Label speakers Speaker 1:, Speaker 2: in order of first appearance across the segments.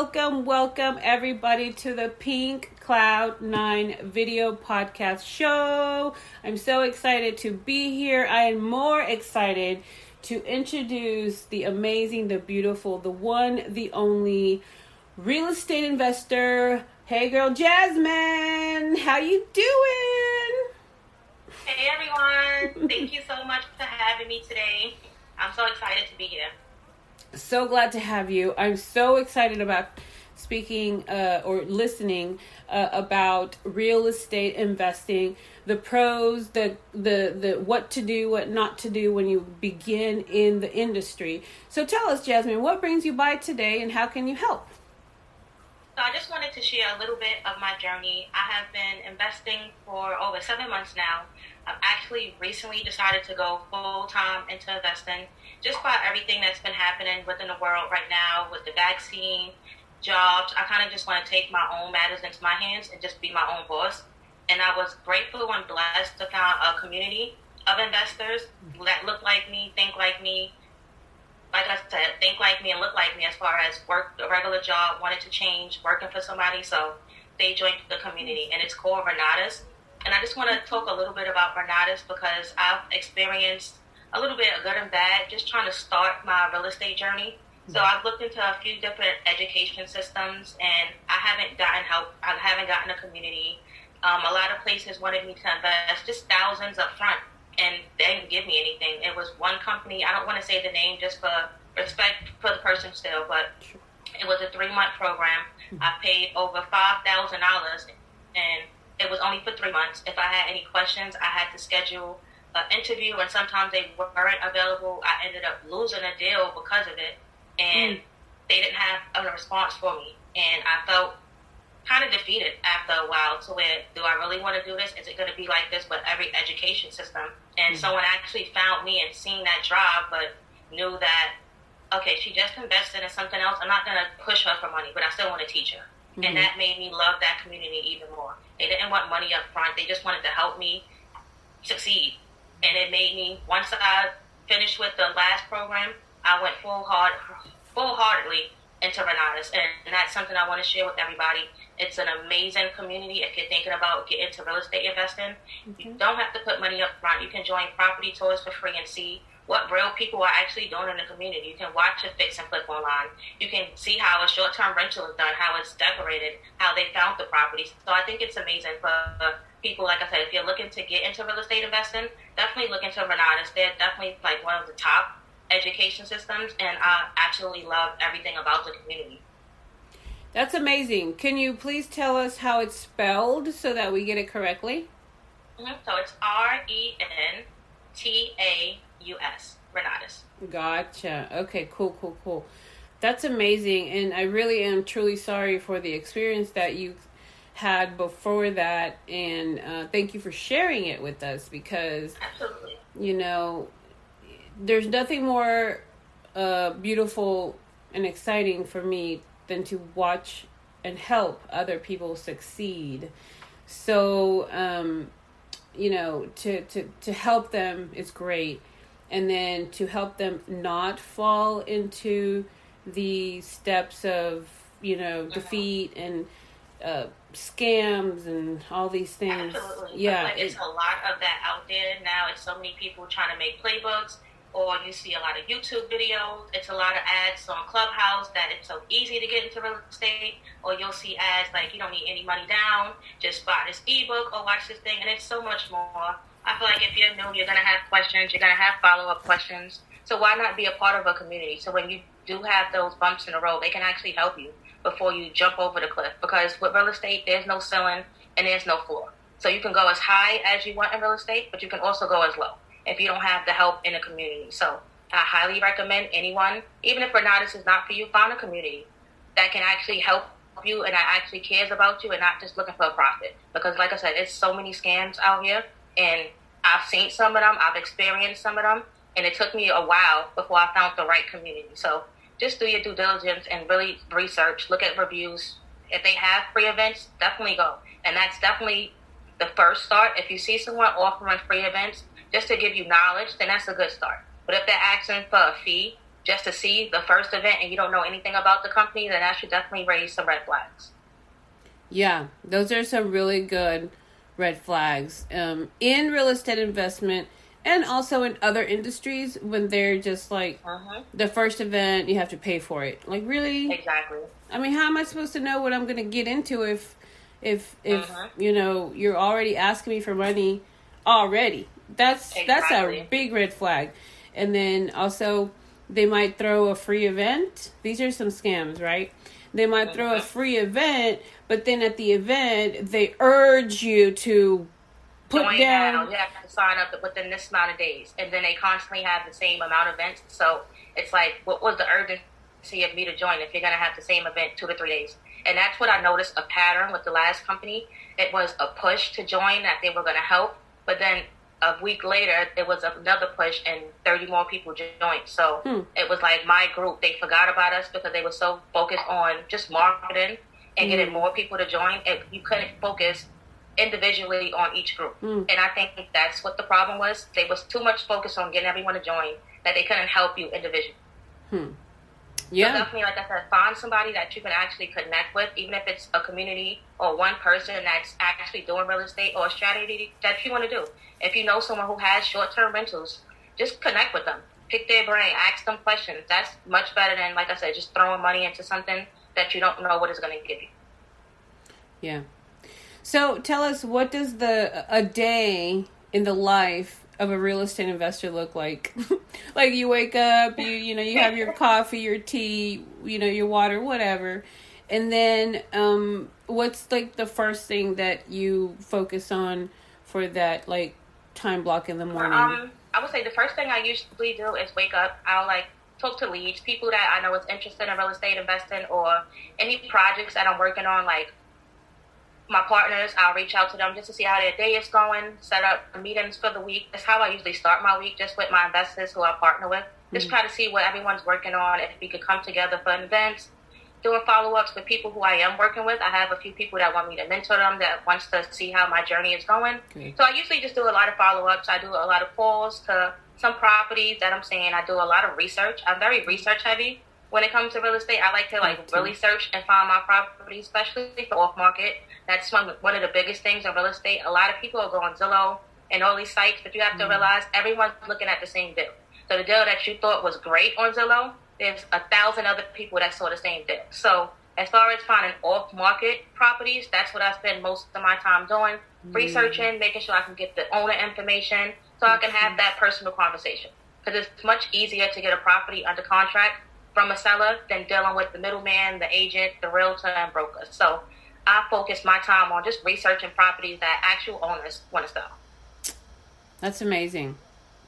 Speaker 1: Welcome, welcome everybody to the Pink Cloud 9 video podcast show. I'm so excited to be here. I am more excited to introduce the amazing, the beautiful, the one, the only real estate investor. Hey girl Jasmine, how you doing?
Speaker 2: Hey everyone. Thank you so much for having me today. I'm so excited to be here.
Speaker 1: So glad to have you. I'm so excited about speaking uh, or listening uh, about real estate investing, the pros, the the the what to do, what not to do when you begin in the industry. So tell us, Jasmine, what brings you by today, and how can you help?
Speaker 2: So I just wanted to share a little bit of my journey. I have been investing for over seven months now. I've actually recently decided to go full time into investing just by everything that's been happening within the world right now with the vaccine, jobs. I kind of just want to take my own matters into my hands and just be my own boss. And I was grateful and blessed to find a community of investors that look like me, think like me, like I said, think like me and look like me as far as work a regular job, wanted to change, working for somebody. So they joined the community, and it's called Renatus. And I just want to talk a little bit about Renatus because I've experienced a little bit of good and bad just trying to start my real estate journey. So I've looked into a few different education systems, and I haven't gotten help. I haven't gotten a community. Um, a lot of places wanted me to invest just thousands up front, and they didn't give me anything. It was one company. I don't want to say the name just for respect for the person still, but it was a three month program. I paid over five thousand dollars, and it was only for three months. If I had any questions, I had to schedule an interview, and sometimes they weren't available. I ended up losing a deal because of it, and mm. they didn't have a response for me, and I felt kind of defeated after a while. To where do I really want to do this? Is it going to be like this with every education system? And mm. someone actually found me and seen that drive, but knew that okay, she just invested in something else. I'm not going to push her for money, but I still want to teach her. Mm-hmm. And that made me love that community even more. They didn't want money up front. They just wanted to help me succeed. And it made me, once I finished with the last program, I went full hard, full heartedly into Renatus. And, that's something I want to share with everybody. It's an amazing community if you're thinking about getting into real estate investing. Mm-hmm. You don't have to put money up front. You can join property tours for free and see what real people are actually doing in the community. You can watch a fix and flip online. You can see how a short term rental is done, how it's decorated, how they found the property. So I think it's amazing for people, like I said, if you're looking to get into real estate investing, definitely look into Renatus. They're definitely like one of the top education systems, and I absolutely love everything about the community.
Speaker 1: That's amazing. Can you please tell us how it's spelled so that we get it correctly?
Speaker 2: Mm-hmm. So it's R E N T A U.S. Renatus.
Speaker 1: Gotcha. Okay, cool, cool, cool. That's amazing. And I really am truly sorry for the experience that you had before that. And uh, thank you for sharing it with us because,
Speaker 2: Absolutely.
Speaker 1: you know, there's nothing more uh, beautiful and exciting for me than to watch and help other people succeed. So, um, you know, to, to, to help them is great and then to help them not fall into the steps of you know mm-hmm. defeat and uh, scams and all these things.
Speaker 2: Absolutely. Yeah, like, it's a lot of that out there now. It's so many people trying to make playbooks, or you see a lot of YouTube videos. It's a lot of ads on Clubhouse that it's so easy to get into real estate, or you'll see ads like you don't need any money down, just buy this ebook or watch this thing, and it's so much more. I feel like if you're new, you're gonna have questions. You're gonna have follow up questions. So why not be a part of a community? So when you do have those bumps in the road, they can actually help you before you jump over the cliff. Because with real estate, there's no ceiling and there's no floor. So you can go as high as you want in real estate, but you can also go as low if you don't have the help in a community. So I highly recommend anyone, even if Renatus is not for you, find a community that can actually help you and that actually cares about you and not just looking for a profit. Because like I said, it's so many scams out here and I've seen some of them, I've experienced some of them, and it took me a while before I found the right community. So just do your due diligence and really research, look at reviews. If they have free events, definitely go. And that's definitely the first start. If you see someone offering free events just to give you knowledge, then that's a good start. But if they're asking for a fee just to see the first event and you don't know anything about the company, then that should definitely raise some red flags.
Speaker 1: Yeah, those are some really good red flags um, in real estate investment and also in other industries when they're just like uh-huh. the first event you have to pay for it. Like really?
Speaker 2: Exactly.
Speaker 1: I mean how am i supposed to know what i'm going to get into if if if uh-huh. you know you're already asking me for money already? That's exactly. that's a big red flag. And then also they might throw a free event. These are some scams right they might throw a free event but then at the event they urge you to put Join down
Speaker 2: now. you have to sign up within this amount of days. And then they constantly have the same amount of events. So it's like what was the urgency of me to join if you're going to have the same event two to three days? And that's what i noticed a pattern with the last company. It was a push to join that they were going to help. But then a week later there was another push and 30 more people joined so hmm. it was like my group they forgot about us because they were so focused on just marketing and hmm. getting more people to join and you couldn't focus individually on each group hmm. and i think that's what the problem was they was too much focused on getting everyone to join that they couldn't help you individually
Speaker 1: hmm. Yeah.
Speaker 2: So definitely, like I said, find somebody that you can actually connect with, even if it's a community or one person that's actually doing real estate or a strategy that you want to do. If you know someone who has short term rentals, just connect with them. Pick their brain, ask them questions. That's much better than, like I said, just throwing money into something that you don't know what it's going to give you.
Speaker 1: Yeah. So tell us, what does the a day in the life of a real estate investor look like? like you wake up, you you know, you have your coffee, your tea, you know, your water, whatever. And then um what's like the first thing that you focus on for that like time block in the morning?
Speaker 2: Um I would say the first thing I usually do is wake up. I'll like talk to leads, people that I know is interested in real estate investing or any projects that I'm working on, like my partners, I'll reach out to them just to see how their day is going, set up meetings for the week. That's how I usually start my week, just with my investors who I partner with. Just mm-hmm. try to see what everyone's working on, if we could come together for an events, doing follow ups with people who I am working with. I have a few people that want me to mentor them that wants to see how my journey is going. Okay. So I usually just do a lot of follow ups. I do a lot of calls to some properties that I'm saying. I do a lot of research. I'm very research heavy when it comes to real estate. I like to like really search and find my properties, especially for off market. That's one one of the biggest things in real estate. A lot of people are going Zillow and all these sites, but you have to mm realize everyone's looking at the same deal. So the deal that you thought was great on Zillow, there's a thousand other people that saw the same deal. So as far as finding off market properties, that's what I spend most of my time doing. mm Researching, making sure I can get the owner information so I can have that personal conversation. Because it's much easier to get a property under contract from a seller than dealing with the middleman, the agent, the realtor, and broker. So I focus my time on just researching properties that actual owners want to sell.
Speaker 1: That's amazing.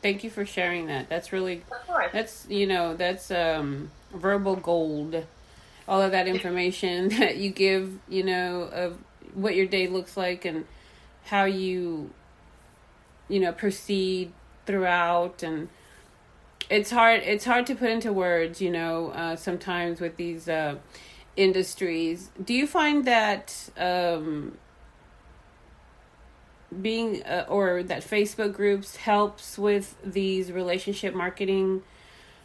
Speaker 1: Thank you for sharing that. That's really that's you know that's um, verbal gold. All of that information that you give, you know, of what your day looks like and how you, you know, proceed throughout and it's hard it's hard to put into words you know uh, sometimes with these uh, industries. Do you find that um, being uh, or that Facebook groups helps with these relationship marketing?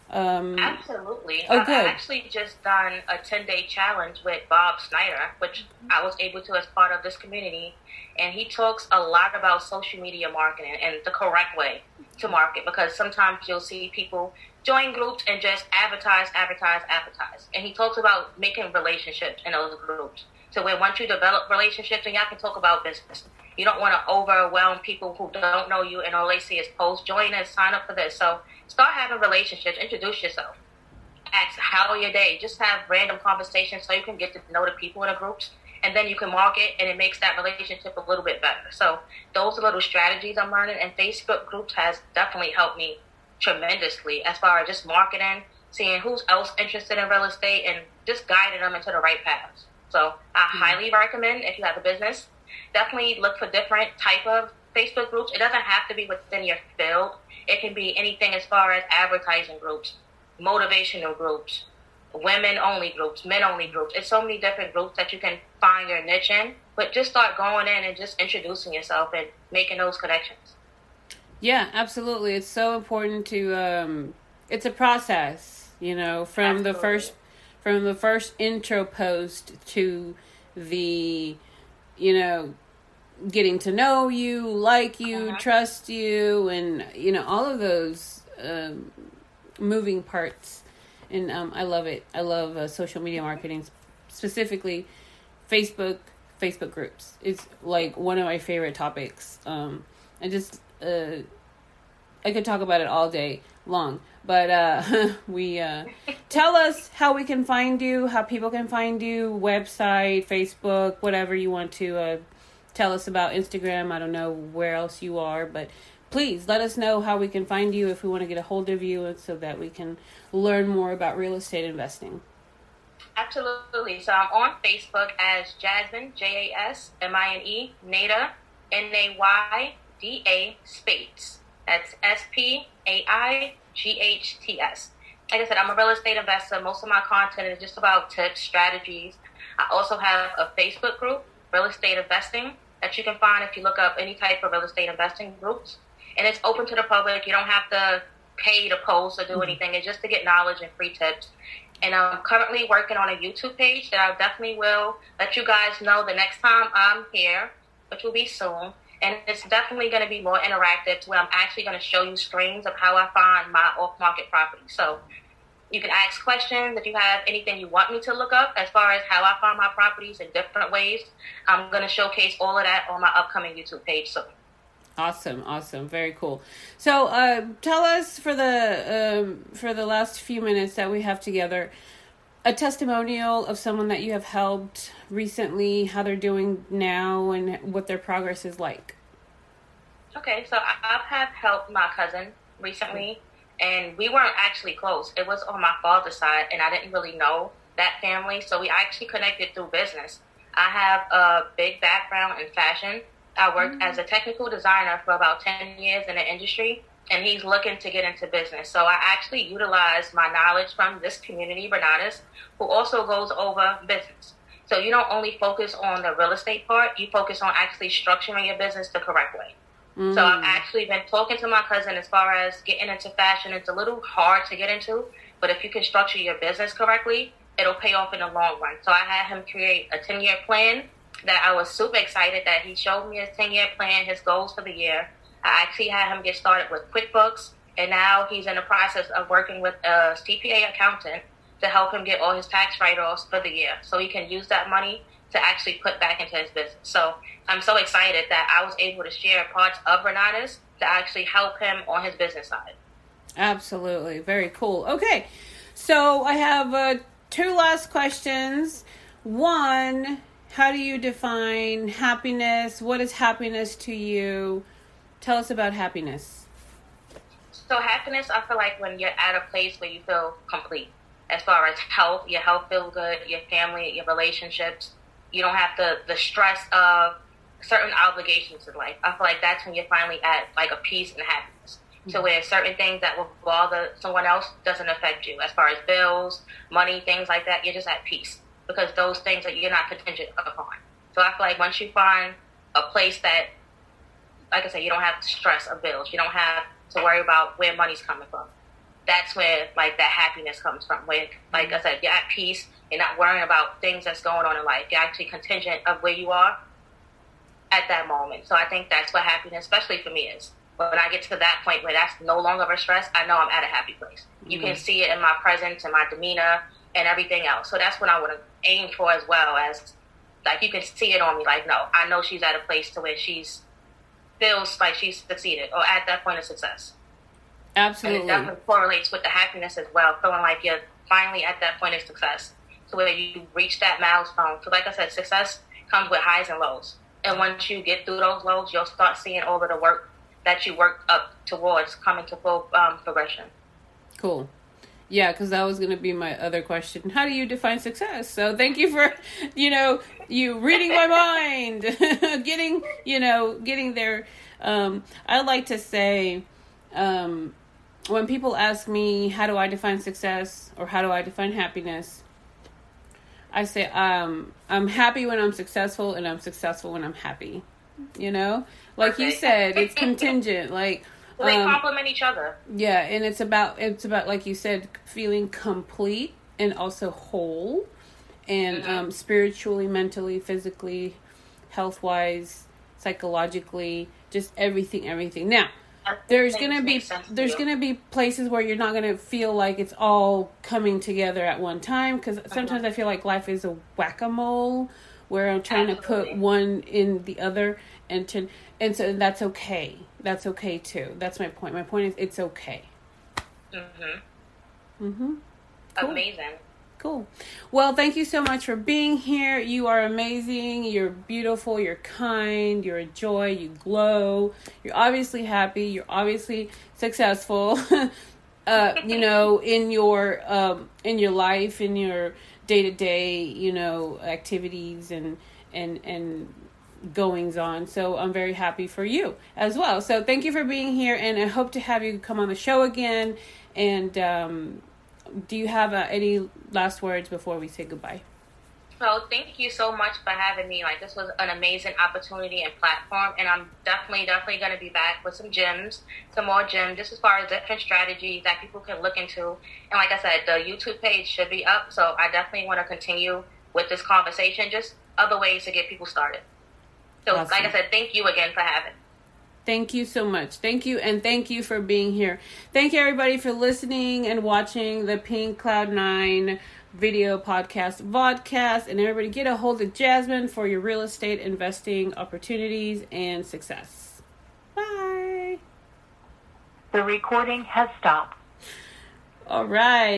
Speaker 2: Um, Absolutely. Oh, good. I actually just done a 10 day challenge with Bob Snyder, which I was able to as part of this community. And he talks a lot about social media marketing and the correct way to market because sometimes you'll see people join groups and just advertise, advertise, advertise. And he talks about making relationships in those groups. So when once you develop relationships, and y'all can talk about business. You don't want to overwhelm people who don't know you and all they see is post. Join us, sign up for this. So start having relationships. Introduce yourself. Ask how your day. Just have random conversations so you can get to know the people in the groups, and then you can market, and it makes that relationship a little bit better. So those are little strategies I'm learning, and Facebook groups has definitely helped me tremendously as far as just marketing, seeing who's else interested in real estate, and just guiding them into the right paths. So I mm-hmm. highly recommend if you have a business, definitely look for different type of Facebook groups. It doesn't have to be within your field. It can be anything as far as advertising groups, motivational groups, women only groups, men only groups. It's so many different groups that you can find your niche in. But just start going in and just introducing yourself and making those connections.
Speaker 1: Yeah, absolutely. It's so important to um it's a process. You know, from Absolutely. the first from the first intro post to the you know getting to know you, like you, uh-huh. trust you, and you know all of those um, moving parts. And um, I love it. I love uh, social media marketing, specifically Facebook Facebook groups. It's like one of my favorite topics. Um, I just uh, I could talk about it all day long, but uh, we uh, tell us how we can find you, how people can find you, website, Facebook, whatever you want to uh, tell us about Instagram. I don't know where else you are, but please let us know how we can find you if we want to get a hold of you so that we can learn more about real estate investing.
Speaker 2: Absolutely. So I'm on Facebook as Jasmine, J A S M I N E, Nayda, N A Y D A Spaights. That's S P A I G H T S. Like I said, I'm a real estate investor. Most of my content is just about tips, strategies. I also have a Facebook group, Real Estate Investing, that you can find if you look up any type of real estate investing groups. And it's open to the public. You don't have to pay to post or do mm-hmm. anything. It's just to get knowledge and free tips. And I'm currently working on a YouTube page that I definitely will let you guys know the next time I'm here, which will be soon. And it's definitely going to be more interactive to where I'm actually going to show you screens of how I find my off market property. So you can ask questions if you have anything you want me to look up as far as how I find my properties in different ways. I'm going to showcase all of that on my upcoming YouTube page soon.
Speaker 1: Awesome, awesome, very cool. So, uh, tell us for the um, for the last few minutes that we have together, a testimonial of someone that you have helped recently, how they're doing now, and what their progress is like.
Speaker 2: Okay, so I have helped my cousin recently, and we weren't actually close. It was on my father's side, and I didn't really know that family, so we actually connected through business. I have a big background in fashion I worked mm-hmm. as a technical designer for about 10 years in the industry, and he's looking to get into business. So I actually utilized my knowledge from this community, Renatus, who also goes over business. So you don't only focus on the real estate part, you focus on actually structuring your business the correct way. Mm. So I've actually been talking to my cousin as far as getting into fashion. It's a little hard to get into, but if you can structure your business correctly, it'll pay off in the long run. So I had him create a 10 year plan that I was super excited that he showed me his 10 year plan, his goals for the year. I actually had him get started with QuickBooks, and now he's in the process of working with a CPA accountant to help him get all his tax write offs for the year so he can use that money to actually put back into his business. So I'm so excited that I was able to share parts of Renatus to actually help him on his business side.
Speaker 1: Absolutely. Very cool. Okay. So I have uh, two last questions. One, how do you define happiness? What is happiness to you? Tell us about happiness.
Speaker 2: So happiness, I feel like when you're at a place where you feel complete, as far as health, your health feels good, your family, your relationships. You don't have the the stress of certain obligations in life. I feel like that's when you're finally at like a peace and happiness. Mm-hmm. So where certain things that will bother someone else doesn't affect you, as far as bills, money, things like that. You're just at peace because those things that you're not contingent upon. So I feel like once you find a place that, like I said, you don't have the stress of bills, you don't have to worry about where money's coming from. That's where like that happiness comes from. Where, like I said, you're at peace. You're not worrying about things that's going on in life. You're actually contingent of where you are at that moment. So I think that's what happiness, especially for me, is. When I get to that point where that's no longer a stress, I know I'm at a happy place. Mm-hmm. You can mm-hmm. see it in my presence and my demeanor and everything else. So that's what I want to aim for as well as like you can see it on me. Like no, I know she's at a place to where she's feels like she's succeeded or at that point of success.
Speaker 1: Absolutely,
Speaker 2: and it definitely correlates with the happiness as well. Feeling like you're finally at that point of success, to where you reach that milestone. So, like I said, success comes with highs and lows. And once you get through those lows, you'll start seeing all of the work that you worked up towards coming to full um, progression.
Speaker 1: Cool. Yeah, because that was going to be my other question. How do you define success? So thank you for, you know, you reading my mind, getting, you know, getting there. Um, I like to say, um, when people ask me how do I define success or how do I define happiness, I say um, I'm happy when I'm successful and I'm successful when I'm happy. You know, like you said, it's contingent. Like
Speaker 2: they um, complement each other.
Speaker 1: Yeah, and it's about it's about like you said, feeling complete and also whole, and mm-hmm. um, spiritually, mentally, physically, health wise, psychologically, just everything, everything. Now, there's gonna be there's gonna be places where you're not gonna feel like it's all coming together at one time because uh-huh. sometimes uh-huh. I feel like life is a whack a mole where I'm trying Absolutely. to put one in the other and to and so that's okay. That's okay too. That's my point. My point is it's okay.
Speaker 2: Mhm. Mhm. Cool. Amazing.
Speaker 1: Cool. Well, thank you so much for being here. You are amazing. You're beautiful. You're kind. You're a joy. You glow. You're obviously happy. You're obviously successful. uh, you know, in your um, in your life, in your day to day, you know, activities and and and goings on. So I'm very happy for you as well. So thank you for being here, and I hope to have you come on the show again. And um, do you have uh, any last words before we say goodbye?
Speaker 2: Well, thank you so much for having me. Like this was an amazing opportunity and platform, and I'm definitely, definitely going to be back with some gems, some more gems, just as far as different strategies that people can look into. And like I said, the YouTube page should be up, so I definitely want to continue with this conversation, just other ways to get people started. So, awesome. like I said, thank you again for having.
Speaker 1: Thank you so much. Thank you, and thank you for being here. Thank you, everybody, for listening and watching the Pink Cloud Nine video podcast vodcast. And everybody, get a hold of Jasmine for your real estate investing opportunities and success. Bye.
Speaker 3: The recording has stopped.
Speaker 1: All right.